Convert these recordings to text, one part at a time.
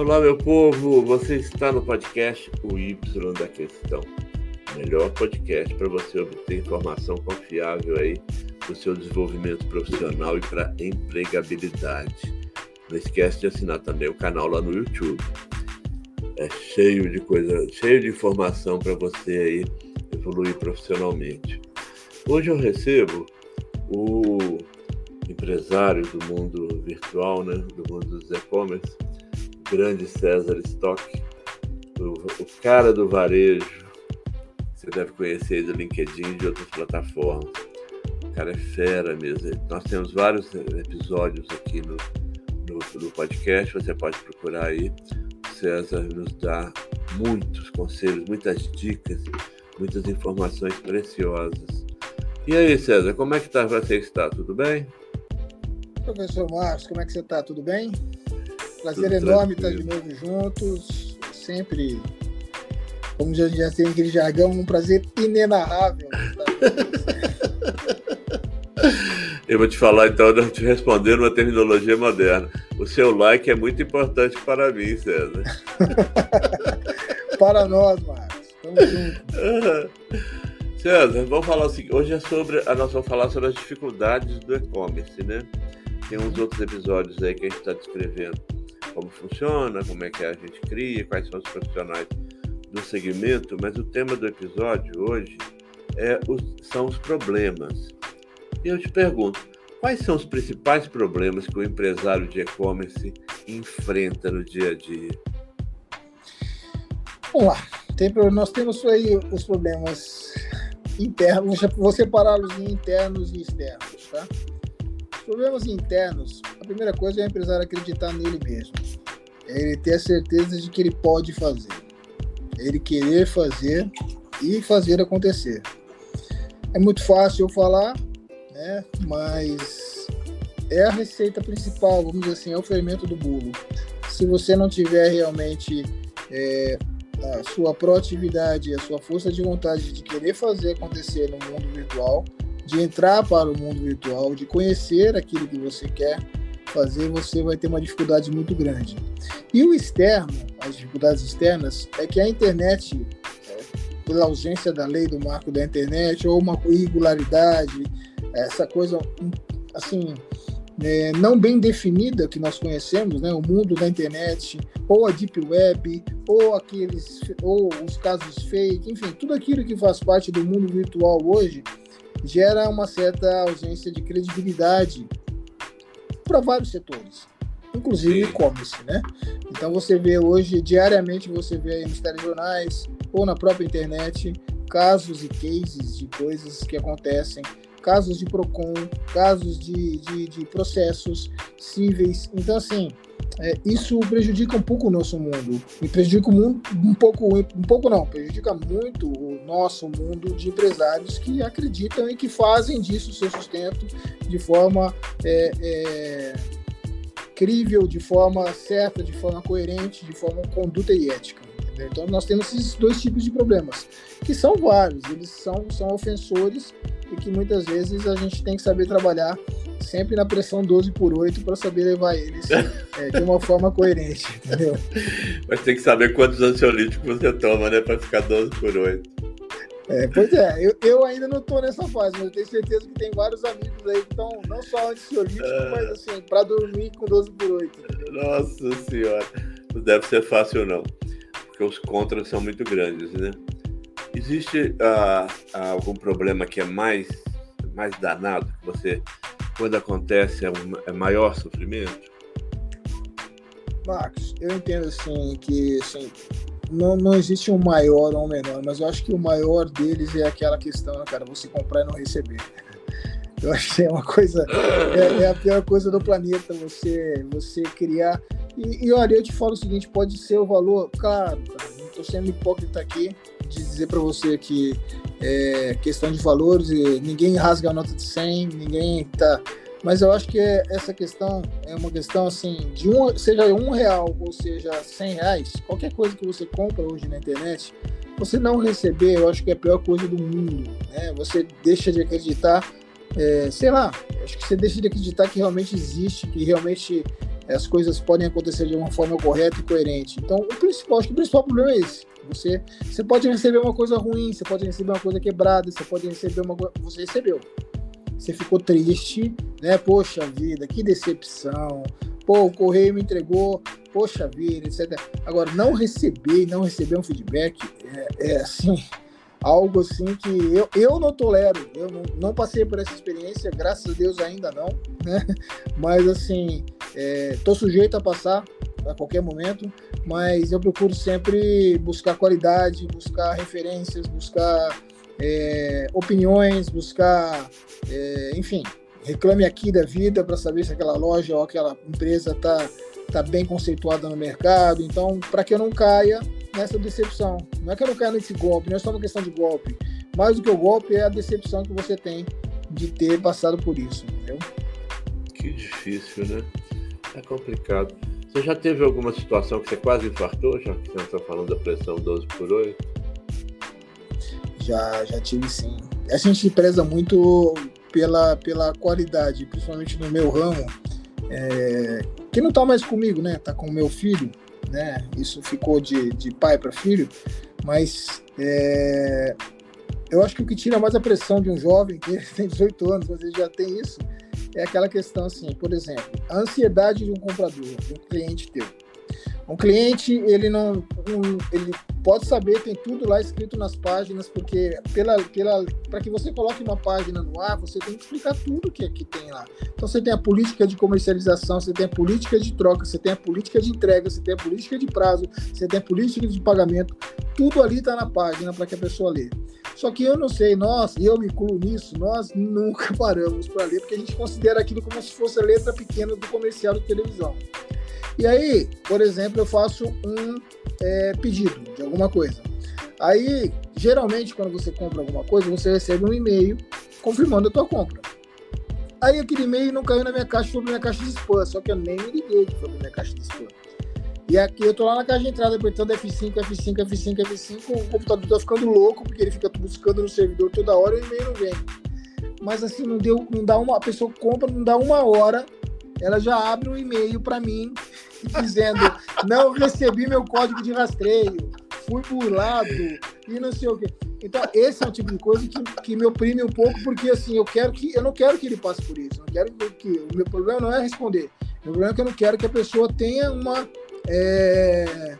Olá, meu povo! Você está no podcast O Y da Questão. Melhor podcast para você obter informação confiável aí do seu desenvolvimento profissional e para empregabilidade. Não esquece de assinar também o canal lá no YouTube. É cheio de coisa, cheio de informação para você aí evoluir profissionalmente. Hoje eu recebo o empresário do mundo virtual, né, do mundo dos e-commerce, grande César Stock, o, o, cara do varejo. Você deve conhecer do LinkedIn e de outras plataformas. O cara é fera mesmo. Nós temos vários episódios aqui no, no, no podcast, você pode procurar aí. O César nos dá muitos conselhos, muitas dicas, muitas informações preciosas. E aí, César, como é que tá, você está? Tudo bem? Professor Marcos, como é que você está? Tudo bem? Prazer Tudo enorme estar de novo juntos. Sempre, como já, já tem aquele jargão, um prazer inenarrável. Eu vou te falar então, eu te responder numa terminologia moderna. O seu like é muito importante para mim, César. para nós, Marcos. Tamo junto. César, vamos falar o seguinte. Hoje é sobre. Nós vamos falar sobre as dificuldades do e-commerce, né? Tem uns outros episódios aí que a gente está descrevendo como funciona, como é que a gente cria, quais são os profissionais do segmento, mas o tema do episódio hoje é os, são os problemas. E eu te pergunto, quais são os principais problemas que o empresário de e-commerce enfrenta no dia a dia? Vamos lá. Tem, nós temos aí os problemas internos, vou separá-los em internos e externos, tá? problemas internos, primeira coisa é o empresário acreditar nele mesmo. É ele ter a certeza de que ele pode fazer. É ele querer fazer e fazer acontecer. É muito fácil eu falar, né? Mas é a receita principal, vamos dizer assim, é o fermento do bolo. Se você não tiver realmente é, a sua proatividade, a sua força de vontade de querer fazer acontecer no mundo virtual, de entrar para o mundo virtual, de conhecer aquilo que você quer fazer, você vai ter uma dificuldade muito grande. E o externo, as dificuldades externas, é que a internet, pela ausência da lei do marco da internet, ou uma irregularidade, essa coisa assim, é, não bem definida que nós conhecemos, né, o mundo da internet, ou a deep web, ou aqueles, ou os casos fake, enfim, tudo aquilo que faz parte do mundo virtual hoje, gera uma certa ausência de credibilidade para vários setores, inclusive e-commerce, né? Então você vê hoje, diariamente, você vê aí nos telejornais ou na própria internet casos e cases de coisas que acontecem, casos de PROCON, casos de, de, de processos cíveis. Então, assim, é, isso prejudica um pouco o nosso mundo. E prejudica um, pouco, um pouco não, prejudica muito o nosso mundo de empresários que acreditam e que fazem disso seu sustento de forma é, é, crível, de forma certa, de forma coerente, de forma conduta e ética. Entendeu? Então nós temos esses dois tipos de problemas, que são vários, eles são, são ofensores e que muitas vezes a gente tem que saber trabalhar sempre na pressão 12 por 8 para saber levar eles é, de uma forma coerente, entendeu? Mas tem que saber quantos ansiolíticos você toma, né, para ficar 12 por 8. É, pois é, eu, eu ainda não estou nessa fase, mas eu tenho certeza que tem vários amigos aí que estão não só ansiolíticos, é... mas assim, para dormir com 12 por 8. Entendeu? Nossa senhora, não deve ser fácil não, porque os contras são muito grandes, né? Existe uh, algum problema que é mais, mais danado que você quando acontece é, um, é maior sofrimento? Marcos, eu entendo assim que assim, não, não existe um maior ou um menor, mas eu acho que o maior deles é aquela questão, né, cara, você comprar e não receber. Eu acho que é uma coisa, é, é a pior coisa do planeta, você, você criar. E, e, olha, eu te falo o seguinte: pode ser o valor, claro, cara, não estou sendo hipócrita aqui de dizer para você que é questão de valores, ninguém rasga a nota de 100, ninguém tá. Mas eu acho que é, essa questão é uma questão assim, de um, seja um real ou seja cem reais, qualquer coisa que você compra hoje na internet, você não receber, eu acho que é a pior coisa do mundo. Né? Você deixa de acreditar, é, sei lá, acho que você deixa de acreditar que realmente existe, que realmente as coisas podem acontecer de uma forma correta e coerente. Então, o principal, acho que o principal problema é esse. Você, você pode receber uma coisa ruim, você pode receber uma coisa quebrada, você pode receber uma coisa. Você recebeu. Você ficou triste, né? Poxa vida, que decepção. Pô, o correio me entregou, poxa vida, etc. Agora, não receber, não receber um feedback é, é assim algo assim que eu, eu não tolero. Eu não, não, passei por essa experiência, graças a Deus ainda não, né? Mas assim, estou é, sujeito a passar a qualquer momento, mas eu procuro sempre buscar qualidade, buscar referências, buscar é, opiniões, buscar, é, enfim, reclame aqui da vida para saber se aquela loja ou aquela empresa está tá bem conceituada no mercado. Então, para que eu não caia nessa decepção. Não é que eu não caia nesse golpe, não é só uma questão de golpe. Mais do que o golpe é a decepção que você tem de ter passado por isso, entendeu? Que difícil, né? É complicado. Você já teve alguma situação que você quase infartou, já que você está falando da pressão 12 por 8? Já, já tive sim. A gente preza muito pela, pela qualidade, principalmente no meu ramo, é, que não está mais comigo, né? Tá com o meu filho né? Isso ficou de, de pai para filho, mas é, eu acho que o que tira mais a pressão de um jovem que tem 18 anos, mas ele já tem isso, é aquela questão assim, por exemplo, a ansiedade de um comprador, de um cliente teu. Um cliente, ele não, um, ele pode saber, tem tudo lá escrito nas páginas, porque pela, pela, para que você coloque uma página no ar, você tem que explicar tudo que, que tem lá. Então você tem a política de comercialização, você tem a política de troca, você tem a política de entrega, você tem a política de prazo, você tem a política de pagamento, tudo ali está na página para que a pessoa lê. Só que eu não sei, nós, e eu me incluo nisso, nós nunca paramos para ler, porque a gente considera aquilo como se fosse a letra pequena do comercial de televisão. E aí, por exemplo, eu faço um é, pedido de alguma coisa. Aí, geralmente, quando você compra alguma coisa, você recebe um e-mail confirmando a tua compra. Aí aquele e-mail não caiu na minha caixa, foi na minha caixa de spam, só que eu nem me liguei que foi na minha caixa de spam. E aqui eu tô lá na caixa de entrada apertando F5, F5, F5, F5, o computador tá ficando louco, porque ele fica buscando no servidor toda hora e o e-mail não vem. Mas assim, não deu, não dá uma, a pessoa compra, não dá uma hora, ela já abre um e-mail para mim dizendo: não recebi meu código de rastreio, fui burlado e não sei o quê. Então, esse é o tipo de coisa que, que me oprime um pouco, porque assim, eu quero que eu não quero que ele passe por isso. Não quero que, o meu problema não é responder. O meu problema é que eu não quero que a pessoa tenha uma é,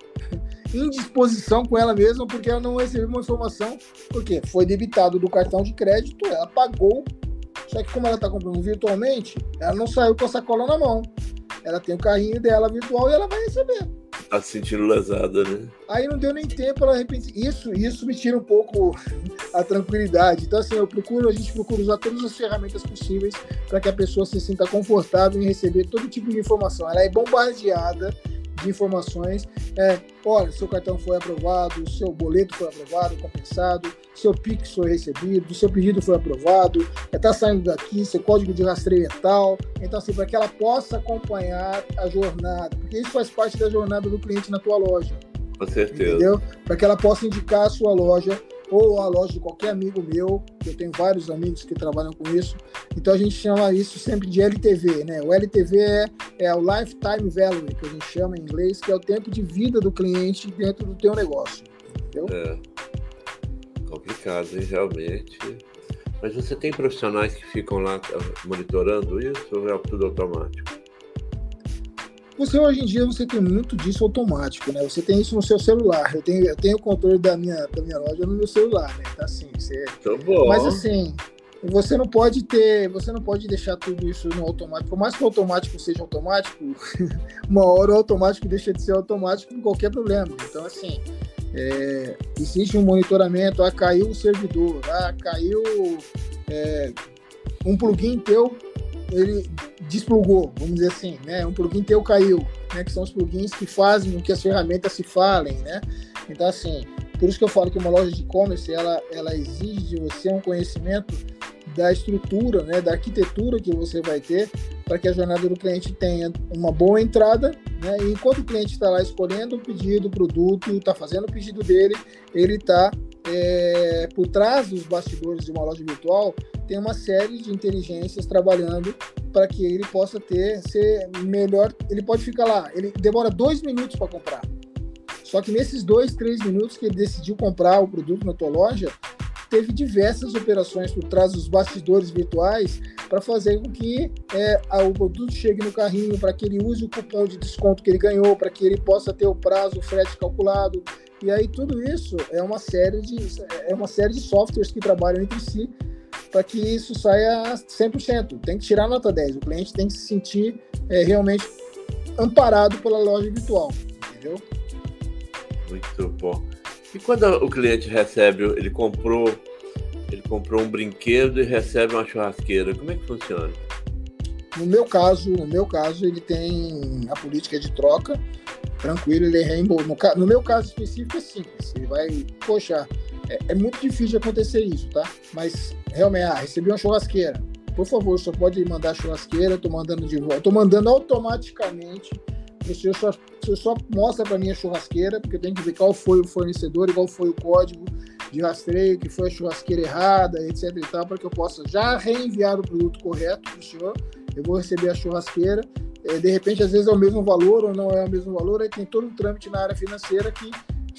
indisposição com ela mesma, porque ela não recebeu uma informação, porque foi debitado do cartão de crédito, ela pagou, só que como ela está comprando virtualmente, ela não saiu com a sacola na mão ela tem o carrinho dela virtual e ela vai receber. Tá se sentindo lesada, né? Aí não deu nem tempo, ela repente. Isso, isso me tira um pouco a tranquilidade. Então, assim, eu procuro, a gente procura usar todas as ferramentas possíveis para que a pessoa se sinta confortável em receber todo tipo de informação. Ela é bombardeada de informações. É, olha, seu cartão foi aprovado, seu boleto foi aprovado, compensado, seu Pix foi recebido, seu pedido foi aprovado, está saindo daqui, seu código de rastreio é tal. Então, assim, para que ela possa acompanhar a jornada, porque isso faz parte da jornada do cliente na tua loja. Com certeza. Entendeu? Para que ela possa indicar a sua loja ou a loja de qualquer amigo meu, eu tenho vários amigos que trabalham com isso. Então a gente chama isso sempre de LTV, né? O LTV é, é o Lifetime Value, que a gente chama em inglês, que é o tempo de vida do cliente dentro do teu negócio. Entendeu? É. Complicado, hein, realmente. Mas você tem profissionais que ficam lá monitorando isso ou é tudo automático? Você hoje em dia você tem muito disso automático, né? Você tem isso no seu celular. Eu tenho, eu tenho o controle da minha, da minha loja no meu celular, né? Tá assim, você... Tá bom. Mas assim, você não pode ter, você não pode deixar tudo isso no automático. Por mais que o automático seja automático, uma hora o automático deixa de ser automático com qualquer problema. Então, assim, é, existe um monitoramento, ah, caiu o servidor, ah, caiu é, um plugin teu ele desplugou, vamos dizer assim, né? Um plugin teu caiu, né? Que são os plugins que fazem com que as ferramentas se falem, né? Então, assim, por isso que eu falo que uma loja de e-commerce, ela, ela exige de você um conhecimento da estrutura, né? Da arquitetura que você vai ter para que a jornada do cliente tenha uma boa entrada, né? E enquanto o cliente está lá escolhendo o pedido, o produto, está fazendo o pedido dele, ele está é, por trás dos bastidores de uma loja virtual, tem uma série de inteligências trabalhando para que ele possa ter, ser melhor. Ele pode ficar lá, ele demora dois minutos para comprar. Só que nesses dois, três minutos que ele decidiu comprar o produto na tua loja, teve diversas operações por trás dos bastidores virtuais para fazer com que é, o produto chegue no carrinho, para que ele use o cupom de desconto que ele ganhou, para que ele possa ter o prazo, o frete calculado. E aí tudo isso é uma série de, é uma série de softwares que trabalham entre si para que isso saia 100%. Tem que tirar nota 10. O cliente tem que se sentir é, realmente amparado pela loja virtual, entendeu? Muito bom. E quando o cliente recebe, ele comprou, ele comprou um brinquedo e recebe uma churrasqueira, como é que funciona? No meu caso, no meu caso, ele tem a política de troca, tranquilo, ele reembolsa. No, no meu caso específico é simples. Ele vai, poxa, é, é, muito difícil acontecer isso, tá? Mas realmente, ah, recebi uma churrasqueira. Por favor, só pode mandar churrasqueira, tô mandando de volta. Tô mandando automaticamente você só, só mostra para mim a churrasqueira, porque eu tenho que ver qual foi o fornecedor e qual foi o código de rastreio, que foi a churrasqueira errada, etc e tal, para que eu possa já reenviar o produto correto para o senhor. Eu vou receber a churrasqueira. É, de repente, às vezes é o mesmo valor ou não é o mesmo valor, aí tem todo um trâmite na área financeira que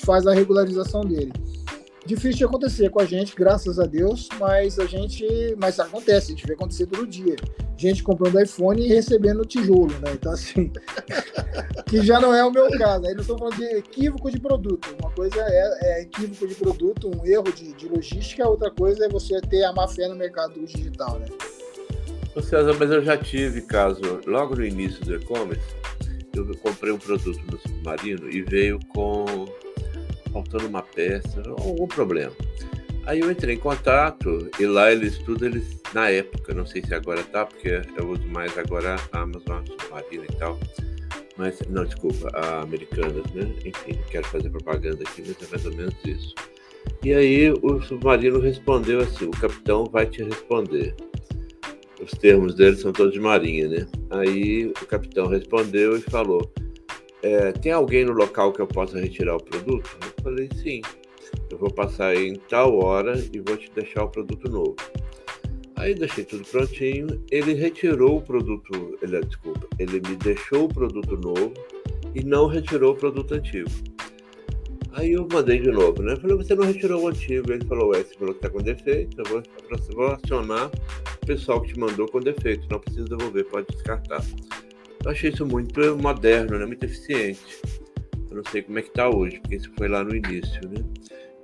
faz a regularização dele difícil de acontecer com a gente, graças a Deus, mas a gente, mas acontece, a gente vê acontecer todo dia. Gente comprando iPhone e recebendo tijolo, né? Então assim, que já não é o meu caso. Aí não estou falando de equívoco de produto. Uma coisa é, é equívoco de produto, um erro de, de logística, outra coisa é você ter a má fé no mercado digital, né? Ô César, mas eu já tive caso, logo no início do e-commerce, eu comprei um produto no Submarino e veio com faltando uma peça, algum problema. Aí eu entrei em contato e lá eles tudo eles na época, não sei se agora tá, porque eu uso mais agora a Amazon Submarina e tal. Mas não, desculpa, a Americanas, né? Enfim, quero fazer propaganda aqui, mas é mais ou menos isso. E aí o submarino respondeu assim: o capitão vai te responder. Os termos dele são todos de marinha, né? Aí o capitão respondeu e falou: é, tem alguém no local que eu possa retirar o produto? Eu falei, sim. Eu vou passar em tal hora e vou te deixar o produto novo. Aí deixei tudo prontinho. Ele retirou o produto, ele, desculpa, ele me deixou o produto novo e não retirou o produto antigo. Aí eu mandei de novo, né? Eu falei, você não retirou o antigo. Ele falou, esse falou que com defeito, eu vou, vou acionar o pessoal que te mandou com defeito, não precisa devolver, pode descartar. Eu achei isso muito moderno, né? muito eficiente. Eu não sei como é que está hoje, porque isso foi lá no início. Né?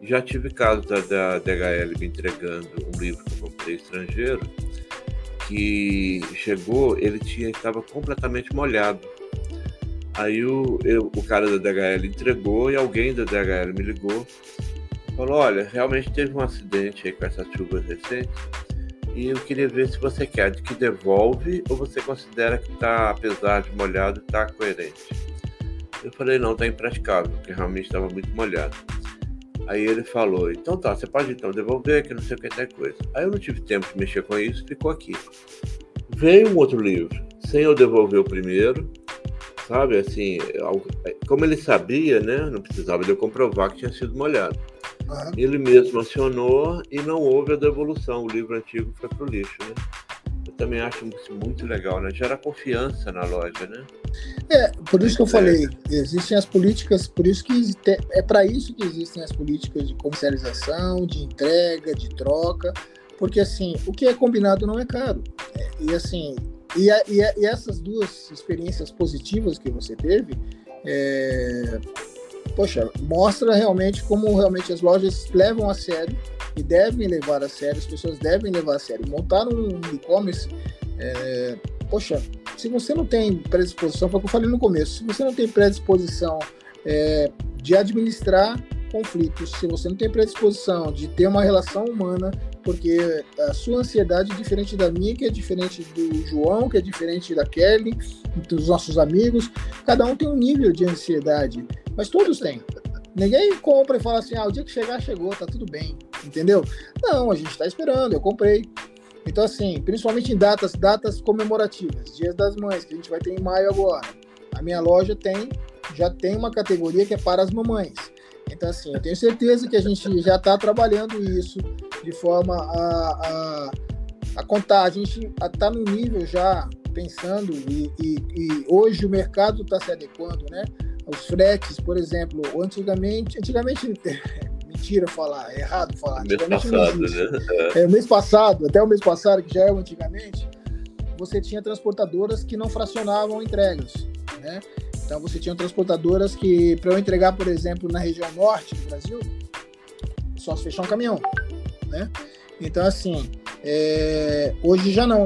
Já tive casos da, da DHL me entregando um livro que eu comprei estrangeiro, que chegou, ele tinha estava completamente molhado. Aí o, eu, o cara da DHL entregou e alguém da DHL me ligou falou, olha, realmente teve um acidente aí com essas chuvas recentes e eu queria ver se você quer que devolve ou você considera que está, apesar de molhado, está coerente. Eu falei, não, está impraticável, porque realmente estava muito molhado. Aí ele falou, então tá, você pode então devolver, que não sei o que tem coisa. Aí eu não tive tempo de mexer com isso, ficou aqui. Veio um outro livro, sem eu devolver o primeiro, sabe, assim, como ele sabia, né, não precisava de eu comprovar que tinha sido molhado. Ele mesmo acionou e não houve a devolução. O livro antigo foi para o lixo, né? Eu também acho isso muito legal, né? Gera confiança na loja, né? É, por isso que eu falei, existem as políticas, por isso que é para isso que existem as políticas de comercialização, de entrega, de troca, porque assim, o que é combinado não é caro. É, e assim, e, e, e, essas duas experiências positivas que você teve, é, poxa, mostra realmente como realmente as lojas levam a sério e devem levar a sério, as pessoas devem levar a sério. Montar um e-commerce, é, poxa, se você não tem predisposição, foi o que eu falei no começo, se você não tem predisposição é, de administrar conflitos, se você não tem predisposição de ter uma relação humana, porque a sua ansiedade é diferente da minha, que é diferente do João, que é diferente da Kelly, dos nossos amigos, cada um tem um nível de ansiedade. Mas todos têm. Ninguém compra e fala assim, ah, o dia que chegar, chegou, tá tudo bem, entendeu? Não, a gente está esperando, eu comprei. Então, assim, principalmente em datas, datas comemorativas, dias das mães, que a gente vai ter em maio agora. A minha loja tem, já tem uma categoria que é para as mamães. Então, assim, eu tenho certeza que a gente já está trabalhando isso de forma a, a, a contar. A gente está no nível já pensando e, e, e hoje o mercado está se adequando, né? Os fretes, por exemplo, antigamente, antigamente mentira falar, é errado falar. Mês passado, né? É. é, mês passado, até o mês passado, que já é antigamente, você tinha transportadoras que não fracionavam entregas, né? Então você tinha transportadoras que, para eu entregar, por exemplo, na região norte do Brasil, só se fechar um caminhão, né? Então, assim, é... hoje já não.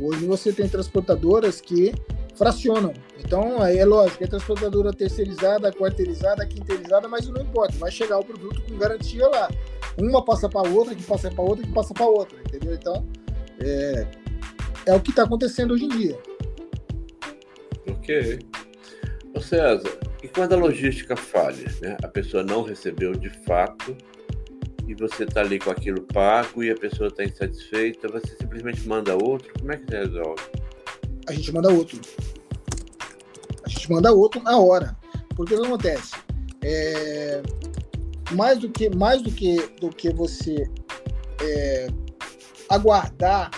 Hoje você tem transportadoras que fracionam. Então, aí é lógico, é transportadora terceirizada, quarteirizada, quinteirizada, mas não importa, vai chegar o produto com garantia lá. Uma passa para outra, que passa para outra, que passa para outra, entendeu? Então, é, é o que está acontecendo hoje em dia. Ok. Ô César, e quando a logística falha, né? A pessoa não recebeu de fato e você está ali com aquilo pago e a pessoa está insatisfeita, você simplesmente manda outro? Como é que você resolve? A gente manda outro. A gente manda outro na hora. Porque o que acontece? É... Mais do que, mais do que, do que você é... aguardar,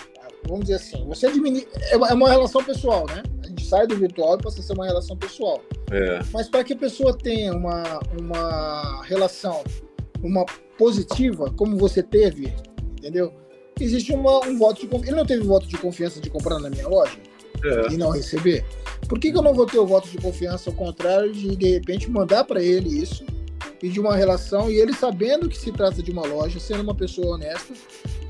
vamos dizer assim, você administra, é uma relação pessoal, né? A gente sai do virtual e passa a ser uma relação pessoal. É. Mas para que a pessoa tenha uma, uma relação uma positiva, como você teve, entendeu? Existe uma, um voto de confiança. Ele não teve voto de confiança de comprar na minha loja é. e não receber. Por que, que eu não vou ter o voto de confiança ao contrário de, de repente, mandar para ele isso e de uma relação e ele sabendo que se trata de uma loja, sendo uma pessoa honesta,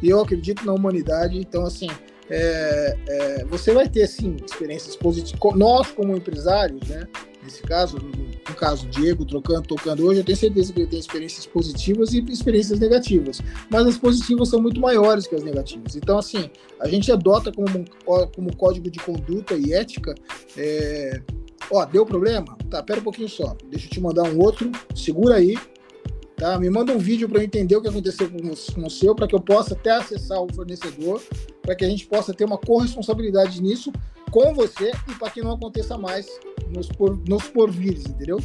e eu acredito na humanidade, então, assim, é, é, você vai ter, sim, experiências positivas. Nós, como empresários, né, nesse caso, no caso Diego trocando, tocando hoje, eu tenho certeza que ele tem experiências positivas e experiências negativas, mas as positivas são muito maiores que as negativas. Então, assim, a gente adota como, como código de conduta e ética. É... Ó, deu problema? Tá, pera um pouquinho só. Deixa eu te mandar um outro. Segura aí. Tá? Me manda um vídeo para eu entender o que aconteceu com, o seu, para que eu possa até acessar o fornecedor, para que a gente possa ter uma corresponsabilidade nisso com você e para que não aconteça mais nos, por, nos porvires, entendeu?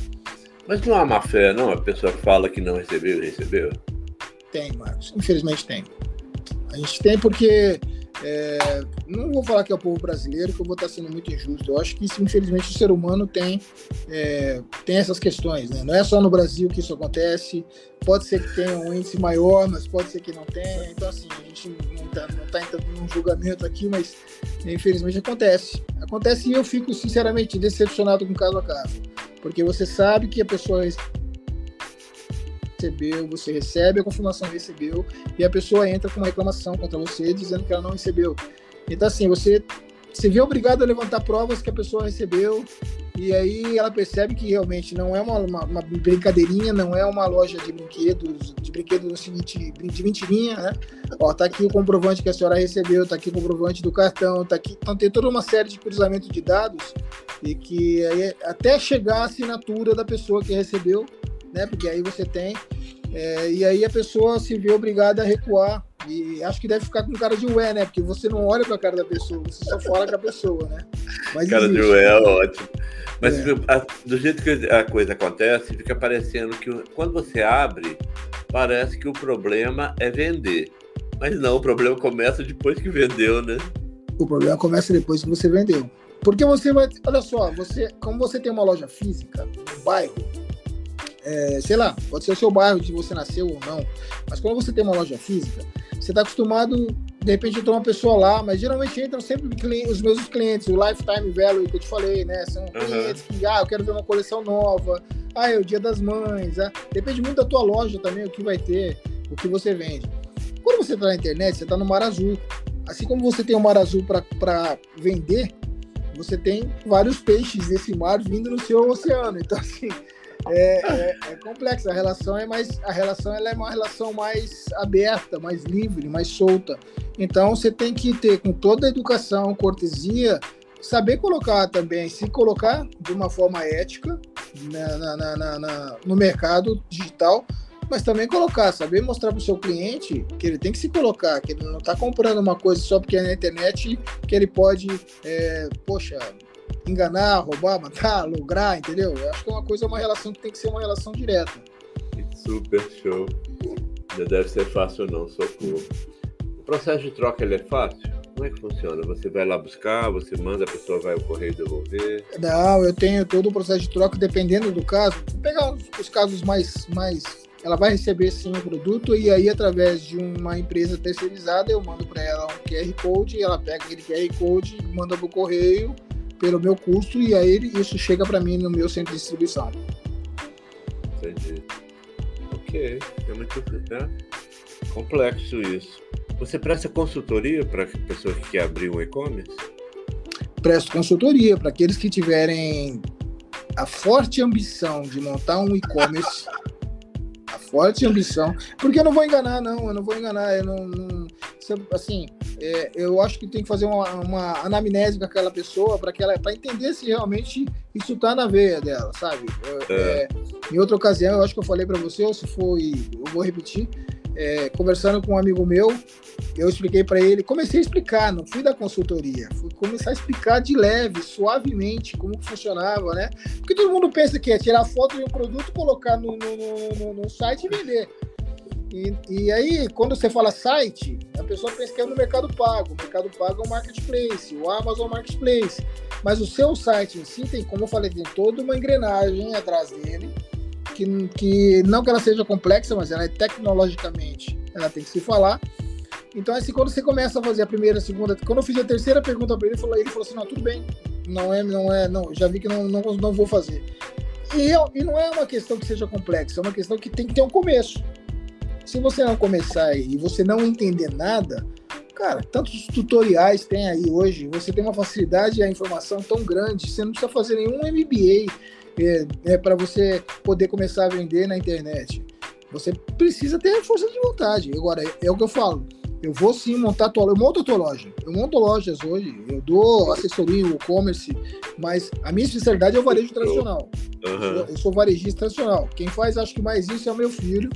Mas não há má fé, não? A pessoa fala que não recebeu e recebeu? Tem, Marcos. Infelizmente tem. A gente tem porque. É, não vou falar que é o povo brasileiro, que eu vou estar sendo muito injusto. Eu acho que, infelizmente, o ser humano tem, é, tem essas questões. Né? Não é só no Brasil que isso acontece. Pode ser que tenha um índice maior, mas pode ser que não tenha. Então, assim, a gente não está tá entrando num julgamento aqui, mas infelizmente acontece. Acontece e eu fico, sinceramente, decepcionado com caso a caso. Porque você sabe que a pessoa recebeu, você recebe a confirmação recebeu, e a pessoa entra com uma reclamação contra você dizendo que ela não recebeu. Então, assim, você se vê obrigado a levantar provas que a pessoa recebeu, e aí ela percebe que realmente não é uma, uma, uma, brincadeirinha, não é uma loja de brinquedos, de brinquedos seguinte, de mentirinha, né? Ó, tá aqui o comprovante que a senhora recebeu, tá aqui o comprovante do cartão, tá aqui. Então tem toda uma série de cruzamento de dados e que aí, até chegar a assinatura da pessoa que recebeu, né? Porque aí você tem. É, e aí a pessoa se vê obrigada a recuar. E acho que deve ficar com cara de ué, né? Porque você não olha para a cara da pessoa, você só fala com a pessoa, né? Mas cara existe. de ué é ótimo. Mas é. a, do jeito que a coisa acontece, fica parecendo que quando você abre, parece que o problema é vender. Mas não, o problema começa depois que vendeu, né? O problema começa depois que você vendeu. Porque você vai. Olha só, você, como você tem uma loja física no bairro, é, sei lá, pode ser o seu bairro de você nasceu ou não, mas quando você tem uma loja física, você está acostumado, de repente entrou uma pessoa lá, mas geralmente entram sempre os mesmos clientes, o lifetime value que eu te falei, né? São uhum. clientes que, ah, eu quero ver uma coleção nova, ah, é o dia das mães, ah, depende muito da tua loja também, o que vai ter, o que você vende. Quando você está na internet, você está no mar azul. Assim como você tem o um mar azul para vender, você tem vários peixes desse mar vindo no seu oceano. Então, assim, é, é, é complexa. A relação é mais, a relação ela é uma relação mais aberta, mais livre, mais solta. Então você tem que ter com toda a educação, cortesia, saber colocar também, se colocar de uma forma ética na, na, na, na no mercado digital, mas também colocar, saber mostrar para o seu cliente que ele tem que se colocar, que ele não está comprando uma coisa só porque é na internet, que ele pode, é, poxa, enganar, roubar, matar, lograr, entendeu? Eu acho que é uma coisa, uma relação que tem que ser uma relação direta. Super show. Não deve ser fácil não, socorro. O processo de troca ele é fácil? Como é que funciona? Você vai lá buscar, você manda, a pessoa vai ao correio devolver? Não, eu tenho todo o processo de troca, dependendo do caso. Vou pegar os, os casos mais, mais. Ela vai receber sim o produto e aí, através de uma empresa terceirizada, eu mando para ela um QR Code, ela pega aquele QR Code, manda para o correio pelo meu custo e aí isso chega para mim no meu centro de distribuição. Entendi. Ok, é muito né? complexo isso. Você presta consultoria para pessoa que quer abrir um e-commerce? Presto consultoria para aqueles que tiverem a forte ambição de montar um e-commerce. a forte ambição. Porque eu não vou enganar, não. Eu não vou enganar. Eu não, não assim, é, eu acho que tem que fazer uma, uma anamnese com aquela pessoa para que ela para entender se realmente isso está na veia dela, sabe? É. É, em outra ocasião, eu acho que eu falei para você, ou se foi, eu vou repetir é, conversando com um amigo meu, eu expliquei para ele, comecei a explicar, não fui da consultoria, fui começar a explicar de leve, suavemente, como funcionava, né? Porque todo mundo pensa que é tirar foto de um produto, colocar no, no, no, no site e vender. E, e, aí, quando você fala site, a pessoa pensa que é no Mercado Pago. O Mercado Pago é um marketplace, o Amazon Marketplace. Mas o seu site em si tem, como eu falei, tem toda uma engrenagem atrás dele que, que não que ela seja complexa, mas ela é tecnologicamente, ela tem que se falar. Então, assim, quando você começa a fazer a primeira, a segunda, quando eu fiz a terceira pergunta para ele, ele falou, ele falou assim, não, tudo bem, não é, não é, não, já vi que não, não, não vou fazer. E, eu, e não é uma questão que seja complexa, é uma questão que tem que ter um começo. Se você não começar e você não entender nada, cara, tantos tutoriais tem aí hoje, você tem uma facilidade e a informação tão grande, você não precisa fazer nenhum MBA, é, é para você poder começar a vender na internet. Você precisa ter força de vontade. Agora, é, é o que eu falo. Eu vou sim montar tua, eu monto a tua loja. Eu monto lojas hoje, eu dou assessoria, e-commerce, mas a minha especialidade é o varejo tradicional. Uhum. Eu, sou, eu, sou, varejista tradicional. Quem faz, acho que mais isso é o meu filho.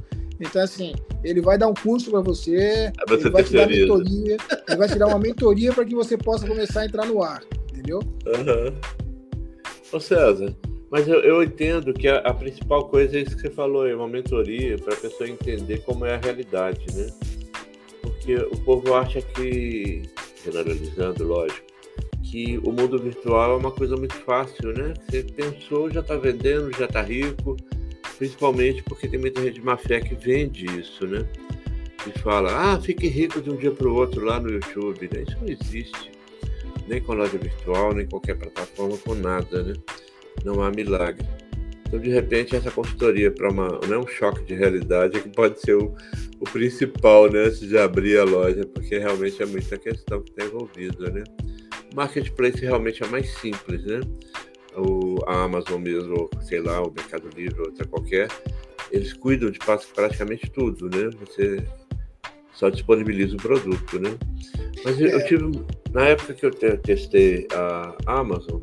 Então, assim, ele vai dar um curso para você, você, ele vai te dar mentoria, ele vai te dar uma mentoria para que você possa começar a entrar no ar, entendeu? Uhum. Ô César, mas eu, eu entendo que a, a, principal coisa é isso que você falou, é uma mentoria para a pessoa entender como é a realidade, né? Porque o povo acha que, generalizando, lógico, que o mundo virtual é uma coisa muito fácil, né? Você pensou, já está vendendo, já está rico, principalmente porque tem muita gente de má fé que vende isso, né? E fala, ah, fique rico de um dia para o outro lá no YouTube, né? Isso não existe, nem com loja virtual, nem qualquer plataforma, com nada, né? não há milagre. Então, de repente, essa consultoria para uma, não é um choque de realidade, é que pode ser o, o principal, né, antes de abrir a loja, porque realmente é muita questão que está envolvida, né? O marketplace realmente é mais simples, né? A Amazon mesmo, sei lá, o Mercado Livre, outra qualquer, eles cuidam de praticamente tudo, né? Você só disponibiliza o produto, né? Mas eu, eu é. tive, na época que eu testei a Amazon,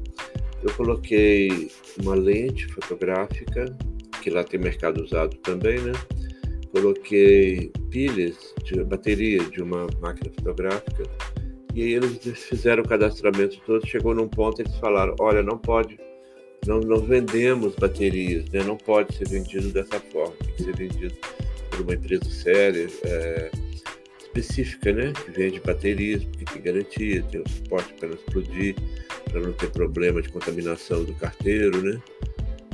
eu coloquei uma lente fotográfica, que lá tem mercado usado também, né? Coloquei pilhas de bateria de uma máquina fotográfica e aí eles fizeram o cadastramento todo. Chegou num ponto eles falaram: olha, não pode, não, não vendemos baterias, né? Não pode ser vendido dessa forma. Tem que ser vendido por uma empresa séria. É, específica, né? Que vende baterias, porque tem garantia, tem o suporte para não explodir, para não ter problema de contaminação do carteiro, né?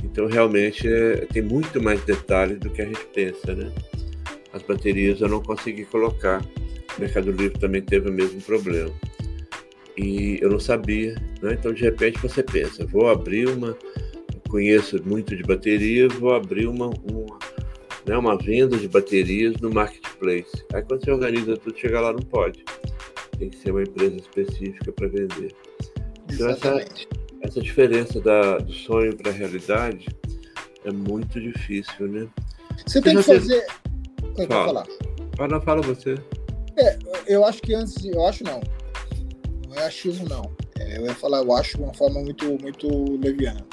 Então, realmente, é, tem muito mais detalhes do que a gente pensa, né? As baterias eu não consegui colocar. O Mercado Livre também teve o mesmo problema. E eu não sabia, né? Então, de repente, você pensa, vou abrir uma... Conheço muito de bateria, vou abrir uma, uma né, uma venda de baterias no marketplace. Aí quando você organiza tudo, chega lá, não pode. Tem que ser uma empresa específica para vender. Então essa, essa diferença da, do sonho para a realidade é muito difícil, né? Você, tem que fazer. Teve... Fala. falar. Fala, fala você. É, eu acho que antes, eu acho não. Não é achismo não. É, eu ia falar, eu acho de uma forma muito, muito leviana.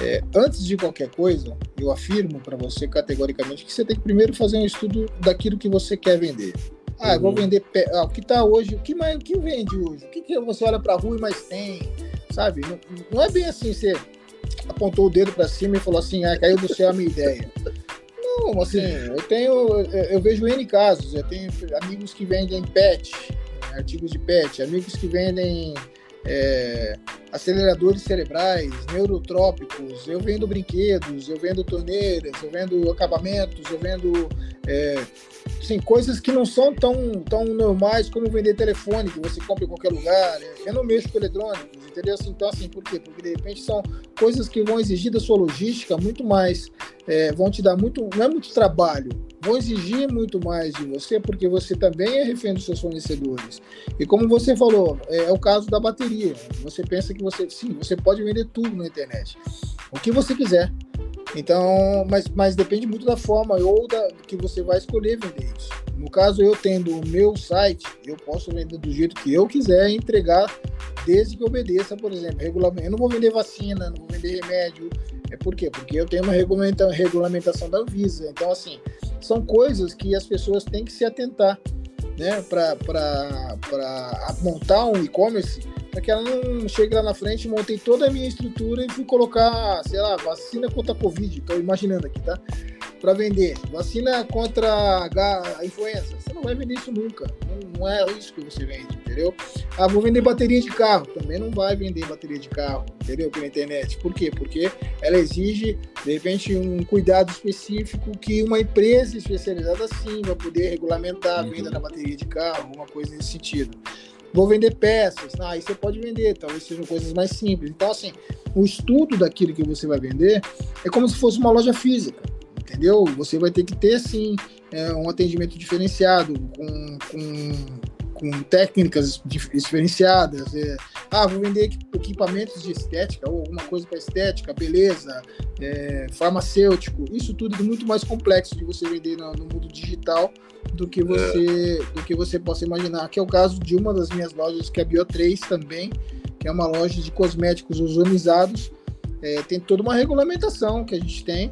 É, antes de qualquer coisa, eu afirmo para você categoricamente que você tem que primeiro fazer um estudo daquilo que você quer vender. Ah, eu vou uhum. vender ah, o que está hoje, o que mais, o que vende hoje, o que, que você olha para rua e mais tem, sabe? Não, não, é bem assim, você apontou o dedo para cima e falou assim, ah, caiu do céu a minha ideia. Não, assim, eu tenho, eu, eu vejo N casos, eu tenho amigos que vendem pet, artigos de pet, amigos que vendem é, aceleradores cerebrais, neurotrópicos, eu vendo brinquedos, eu vendo torneiras, eu vendo acabamentos, eu vendo é, assim, coisas que não são tão, tão normais como vender telefone, que você compra em qualquer lugar. Eu não mexo com eletrônicos, entendeu? Assim, então, assim, por quê? Porque de repente são coisas que vão exigir da sua logística muito mais, é, vão te dar muito, não é muito trabalho, vão exigir muito mais de você, porque você também é refém dos seus fornecedores. E como você falou, é, é, o caso da bateria. Você pensa que você, sim, você pode vender tudo na internet, o que você quiser. Então, mas, mas depende muito da forma ou da que você vai escolher vender isso. No caso, eu tendo o meu site, eu posso vender do jeito que eu quiser e entregar desde que obedeça, por exemplo, regulamento. Eu não vou vender vacina, não vou vender remédio. É por quê? Porque eu tenho uma regulamentação da Anvisa. Então, assim, são coisas que as pessoas têm que se atentar né, para montar um e-commerce, para que ela não chegue lá na frente, montei toda a minha estrutura e fui colocar, sei lá, vacina contra a Covid, estou imaginando aqui, tá? Para vender. Vacina contra a influenza. Você não vai vender isso nunca. Não, não é isso que você vende entendeu? Ah, vou vender bateria de carro. Também não vai vender bateria de carro, entendeu? Pela internet. Por quê? Porque ela exige, de repente, um cuidado específico que uma empresa especializada sim vai poder regulamentar a venda uhum. da bateria de carro, alguma coisa nesse sentido. Vou vender peças, ah, aí você pode vender, talvez sejam coisas mais simples. Então, assim, o estudo daquilo que você vai vender é como se fosse uma loja física, entendeu? Você vai ter que ter, sim, é, um atendimento diferenciado, com, com com técnicas diferenciadas. É, ah, vou vender equipamentos de estética ou alguma coisa para estética, beleza, é, farmacêutico. Isso tudo é muito mais complexo de você vender no, no mundo digital do que você é. do que você possa imaginar. Que é o caso de uma das minhas lojas, que é a Bio3 também, que é uma loja de cosméticos ozonizados. É, tem toda uma regulamentação que a gente tem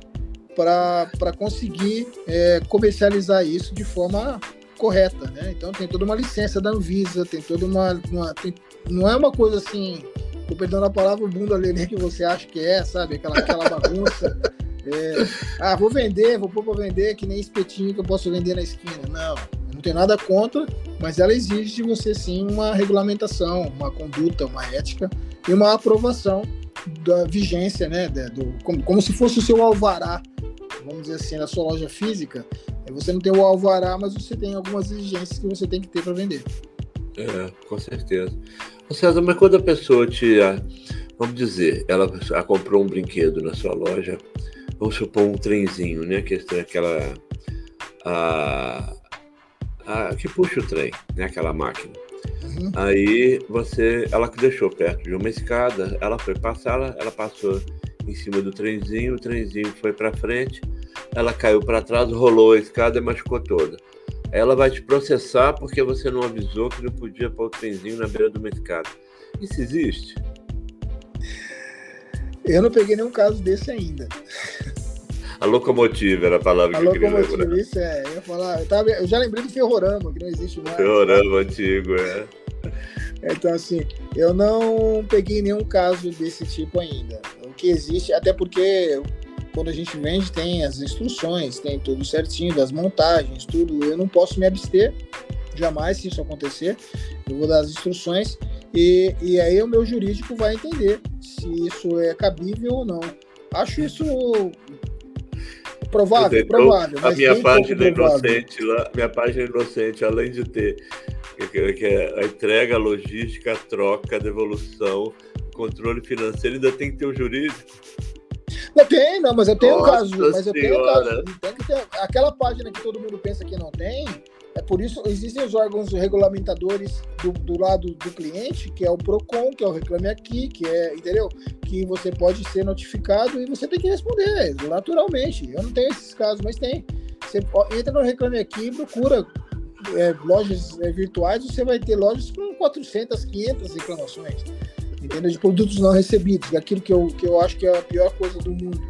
para conseguir é, comercializar isso de forma correta, né? Então tem toda uma licença da Anvisa, tem toda uma. uma tem, não é uma coisa assim, tô perdendo a palavra bunda ali que você acha que é, sabe? Aquela, aquela bagunça. É, ah, vou vender, vou pôr para vender que nem espetinho que eu posso vender na esquina. Não, não tem nada contra, mas ela exige de você sim uma regulamentação, uma conduta, uma ética e uma aprovação da vigência, né? Do, como, como se fosse o seu alvará, vamos dizer assim, na sua loja física, você não tem o alvará, mas você tem algumas exigências que você tem que ter para vender. É, com certeza. Ô César, mas quando a pessoa te. Vamos dizer, ela, ela comprou um brinquedo na sua loja, vamos supor um trenzinho, né? Que é aquela. A, a, que puxa o trem, né? Aquela máquina. Uhum. Aí você, ela que deixou perto de uma escada, ela foi passar, ela, ela passou em cima do trenzinho, o trenzinho foi para frente, ela caiu para trás, rolou a escada e machucou toda. Ela vai te processar porque você não avisou que não podia pôr o trenzinho na beira de uma escada. Isso existe? Eu não peguei nenhum caso desse ainda. A locomotiva era a palavra a que eu queria lembrar. Isso é, eu ia falar. Eu, tava, eu, já lembrei do ferrorama, que não existe mais. Ferrorama antigo, é. Então, assim, eu não peguei nenhum caso desse tipo ainda. Que existe, até porque quando a gente vende, tem as instruções, tem tudo certinho, das montagens, tudo. Eu não posso me abster, jamais, se isso acontecer. Eu vou dar as instruções e, e aí o meu jurídico vai entender se isso é cabível ou não. Acho isso provável, provável. A minha página inocente lá, minha página inocente, além de ter que é a entrega, a logística, a troca, a devolução, controle financeiro, ainda tem que ter o jurídico. Não tem, não, mas eu tenho Nossa um caso. Mas eu tenho um caso. Tem que ter, aquela página que todo mundo pensa que não tem, é por isso existem os órgãos regulamentadores do, do, lado do cliente, que é o PROCON, que é o Reclame Aqui, que é, entendeu? Que você pode ser notificado e você tem que responder, naturalmente. Eu não tenho esses casos, mas tem. Você entra no Reclame Aqui, procura é, lojas é, virtuais, você vai ter lojas com 400, 500 reclamações entendeu? de produtos não recebidos, daquilo que eu, que eu acho que é a pior coisa do mundo.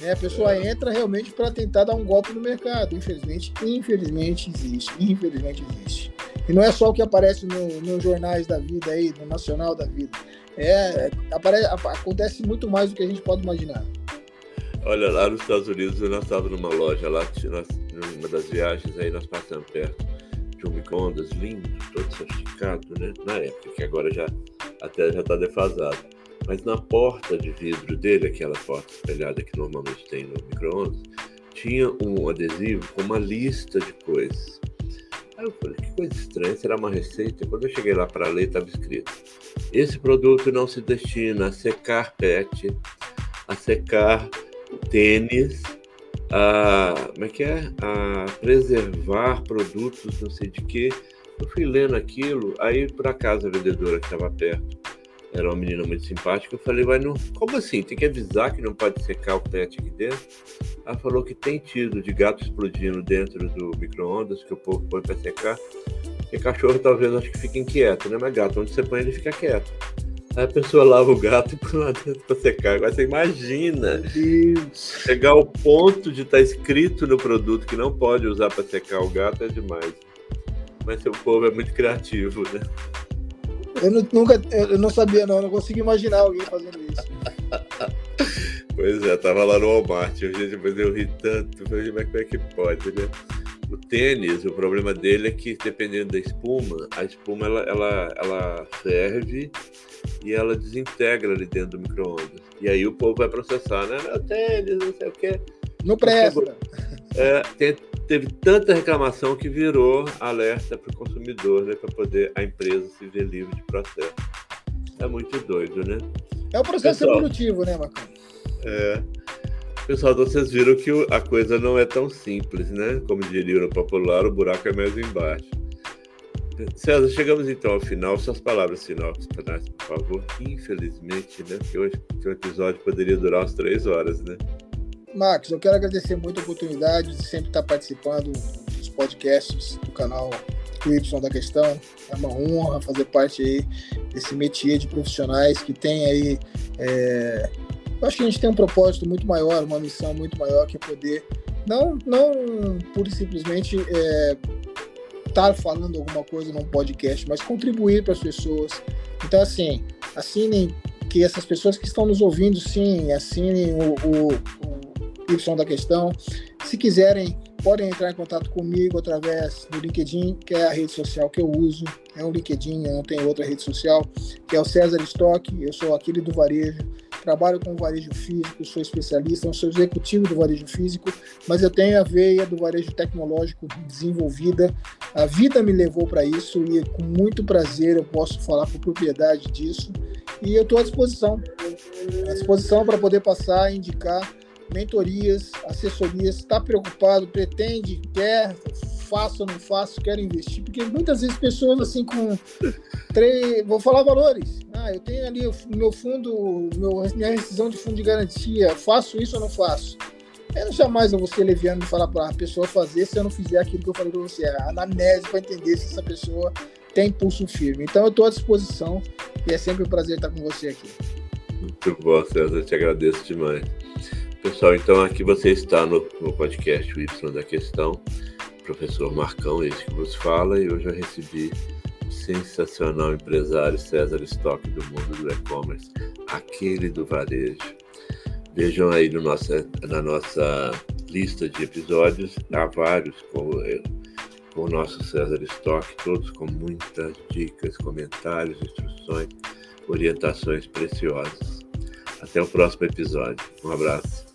Né? A pessoa entra realmente para tentar dar um golpe no mercado. Infelizmente, infelizmente existe. Infelizmente existe. E não é só o que aparece no, nos jornais da vida aí, no nacional da vida. É, aparece, acontece muito mais do que a gente pode imaginar. Olha, lá nos Estados Unidos, nós estávamos numa loja lá, nós, numa das viagens, aí nós passamos perto de um micro-ondas lindo, todo sofisticado, né? Na época, que agora já até já está defasado. Mas na porta de vidro dele, aquela porta espelhada que normalmente tem no micro-ondas, tinha um adesivo com uma lista de coisas. Aí eu falei, que coisa estranha, será uma receita? Quando eu cheguei lá para ler, estava escrito: esse produto não se destina a secar pet, a secar tênis, a, como é que é? a preservar produtos, não sei de quê. Eu fui lendo aquilo, aí por acaso a vendedora que estava perto era uma menina muito simpática. Eu falei, mas não, como assim? Tem que avisar que não pode secar o pet aqui dentro? Ela falou que tem tido de gato explodindo dentro do micro-ondas que o povo põe para secar. Porque cachorro talvez acho que fique inquieto, né? Mas gato, onde você põe ele fica quieto. Aí a pessoa lava o gato e põe lá dentro para secar. Agora você imagina chegar ao ponto de estar tá escrito no produto que não pode usar para secar o gato é demais. Mas seu povo é muito criativo, né? Eu não, nunca, eu não sabia não, não consigo imaginar alguém fazendo isso. pois é, tava lá no Walmart, gente, depois eu ri tanto, falei, mas como é que pode, né? O tênis, o problema dele é que dependendo da espuma, a espuma ela, ela, ela ferve e ela desintegra ali dentro do micro-ondas. E aí o povo vai processar, né? Meu tênis, não sei o quê. Não presta. É, tem, teve tanta reclamação que virou alerta para o consumidor, né, para poder a empresa se ver livre de processo. É muito doido, né? É o processo Pessoal, evolutivo, né, Bacana? É. Pessoal, vocês viram que a coisa não é tão simples, né? Como diria no popular, o buraco é mais embaixo. César, chegamos então ao final. Suas palavras finais, por favor. Infelizmente, né? Porque hoje o episódio poderia durar umas três horas, né? Max, eu quero agradecer muito a oportunidade de sempre estar participando dos podcasts do canal Y da Questão. É uma honra fazer parte aí desse métier de profissionais que tem aí. É... Eu acho que a gente tem um propósito muito maior, uma missão muito maior que é poder não, não pura e simplesmente é, estar falando alguma coisa num podcast, mas contribuir para as pessoas. Então, assim, assinem que essas pessoas que estão nos ouvindo, sim, assinem o, o, Y da questão. Se quiserem, podem entrar em contato comigo através do LinkedIn, que é a rede social que eu uso. É o LinkedIn, eu não tenho outra rede social, que é o César Stock. Eu sou aquele do varejo. Trabalho com varejo físico, sou especialista, sou executivo do varejo físico, mas eu tenho a veia do varejo tecnológico desenvolvida. A vida me levou para isso e com muito prazer eu posso falar com propriedade disso. E eu estou à disposição, à disposição para poder passar indicar mentorias, assessorias, está preocupado, pretende, quer, faço ou não faço, quer investir, porque muitas vezes pessoas assim com três, vou falar valores, ah, eu tenho ali o meu fundo, meu, minha rescisão de fundo de garantia, faço isso ou não faço? Eu jamais eu vou ser leviano de falar para a pessoa fazer se eu não fizer aquilo que eu falei para você, a anamnese para entender se essa pessoa tem pulso firme. Então eu estou à disposição e é sempre um prazer estar com você aqui. Muito bom, César, eu te agradeço demais. Pessoal, então aqui você está no, no podcast Y da Questão, professor Marcão, esse que vos fala, e hoje eu recebi sensacional empresário César Stock do mundo do e-commerce, aquele do varejo. Vejam aí no nossa, na nossa lista de episódios, há vários com, com o nosso César Stock, todos com muitas dicas, comentários, instruções, orientações preciosas. Até o próximo episódio. Um abraço.